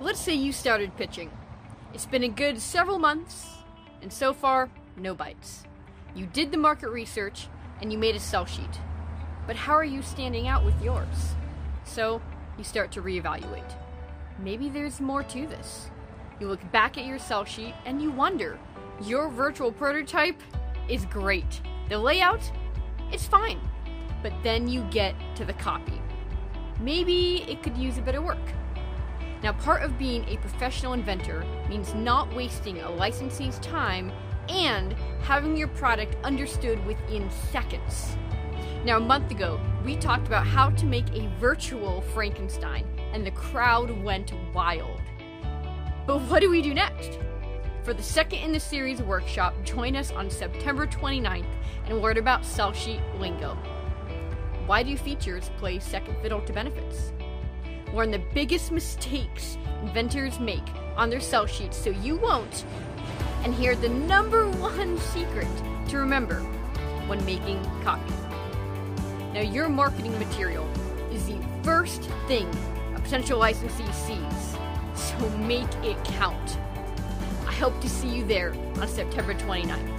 Let's say you started pitching. It's been a good several months, and so far, no bites. You did the market research and you made a sell sheet. But how are you standing out with yours? So, you start to reevaluate. Maybe there's more to this. You look back at your sell sheet and you wonder your virtual prototype is great. The layout is fine. But then you get to the copy. Maybe it could use a bit of work. Now, part of being a professional inventor means not wasting a licensee's time and having your product understood within seconds. Now, a month ago, we talked about how to make a virtual Frankenstein, and the crowd went wild. But what do we do next? For the second in the series workshop, join us on September 29th and learn about sell sheet lingo. Why do features play second fiddle to benefits? Learn the biggest mistakes inventors make on their sell sheets so you won't. And hear the number one secret to remember when making copy. Now, your marketing material is the first thing a potential licensee sees, so make it count. I hope to see you there on September 29th.